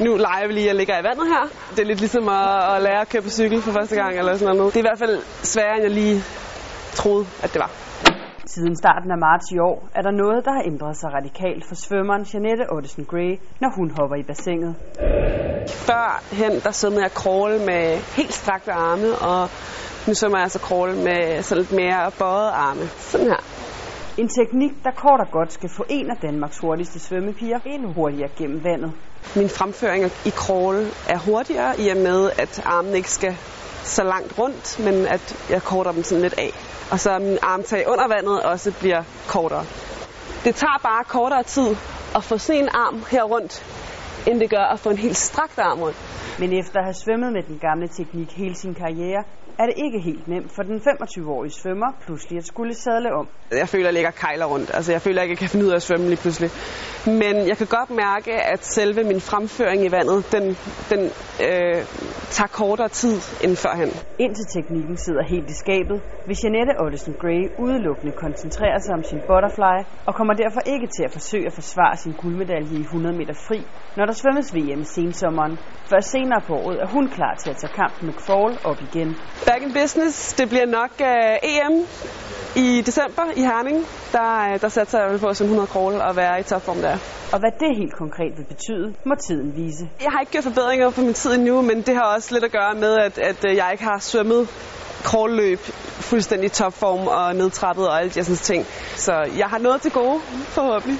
Nu leger vi lige at ligge i vandet her. Det er lidt ligesom at, at lære at køre på cykel for første gang eller sådan noget. Det er i hvert fald sværere, end jeg lige troede, at det var. Siden starten af marts i år er der noget, der har ændret sig radikalt for svømmeren Janette Ottesen Gray, når hun hopper i bassinet. Førhen der svømmede jeg crawl med helt strakte arme, og nu svømmer jeg altså crawl med sådan lidt mere bøjet arme. Sådan her. En teknik, der kort og godt skal få en af Danmarks hurtigste svømmepiger endnu hurtigere gennem vandet. Min fremføring i crawl er hurtigere, i og med at armen ikke skal så langt rundt, men at jeg korter dem sådan lidt af. Og så min armtag under vandet også bliver kortere. Det tager bare kortere tid at få sådan en arm her rundt, end det gør at få en helt strakt arm rundt. Men efter at have svømmet med den gamle teknik hele sin karriere, er det ikke helt nemt for den 25-årige svømmer pludselig at skulle sadle om. Jeg føler, at jeg ligger kejler rundt. Altså, jeg føler ikke, at jeg kan finde ud af at svømme lige pludselig. Men jeg kan godt mærke, at selve min fremføring i vandet, den, den øh, tager kortere tid end førhen. Indtil teknikken sidder helt i skabet, vil Janette Ottesen Gray udelukkende koncentrere sig om sin butterfly, og kommer derfor ikke til at forsøge at forsvare sin guldmedalje i 100 meter fri, når der svømmes VM i sensommeren. Først senere på året er hun klar til at tage kampen med crawl op igen. Back in business, det bliver nok uh, EM i december i Herning. Der, uh, der satser jeg på som 100 crawl og være i topform der. Og hvad det helt konkret vil betyde, må tiden vise. Jeg har ikke gjort forbedringer på min tid endnu, men det har også lidt at gøre med, at, at øh, jeg ikke har svømmet crawlløb fuldstændig topform og nedtrappet og alle de her ting. Så jeg har noget til gode, forhåbentlig.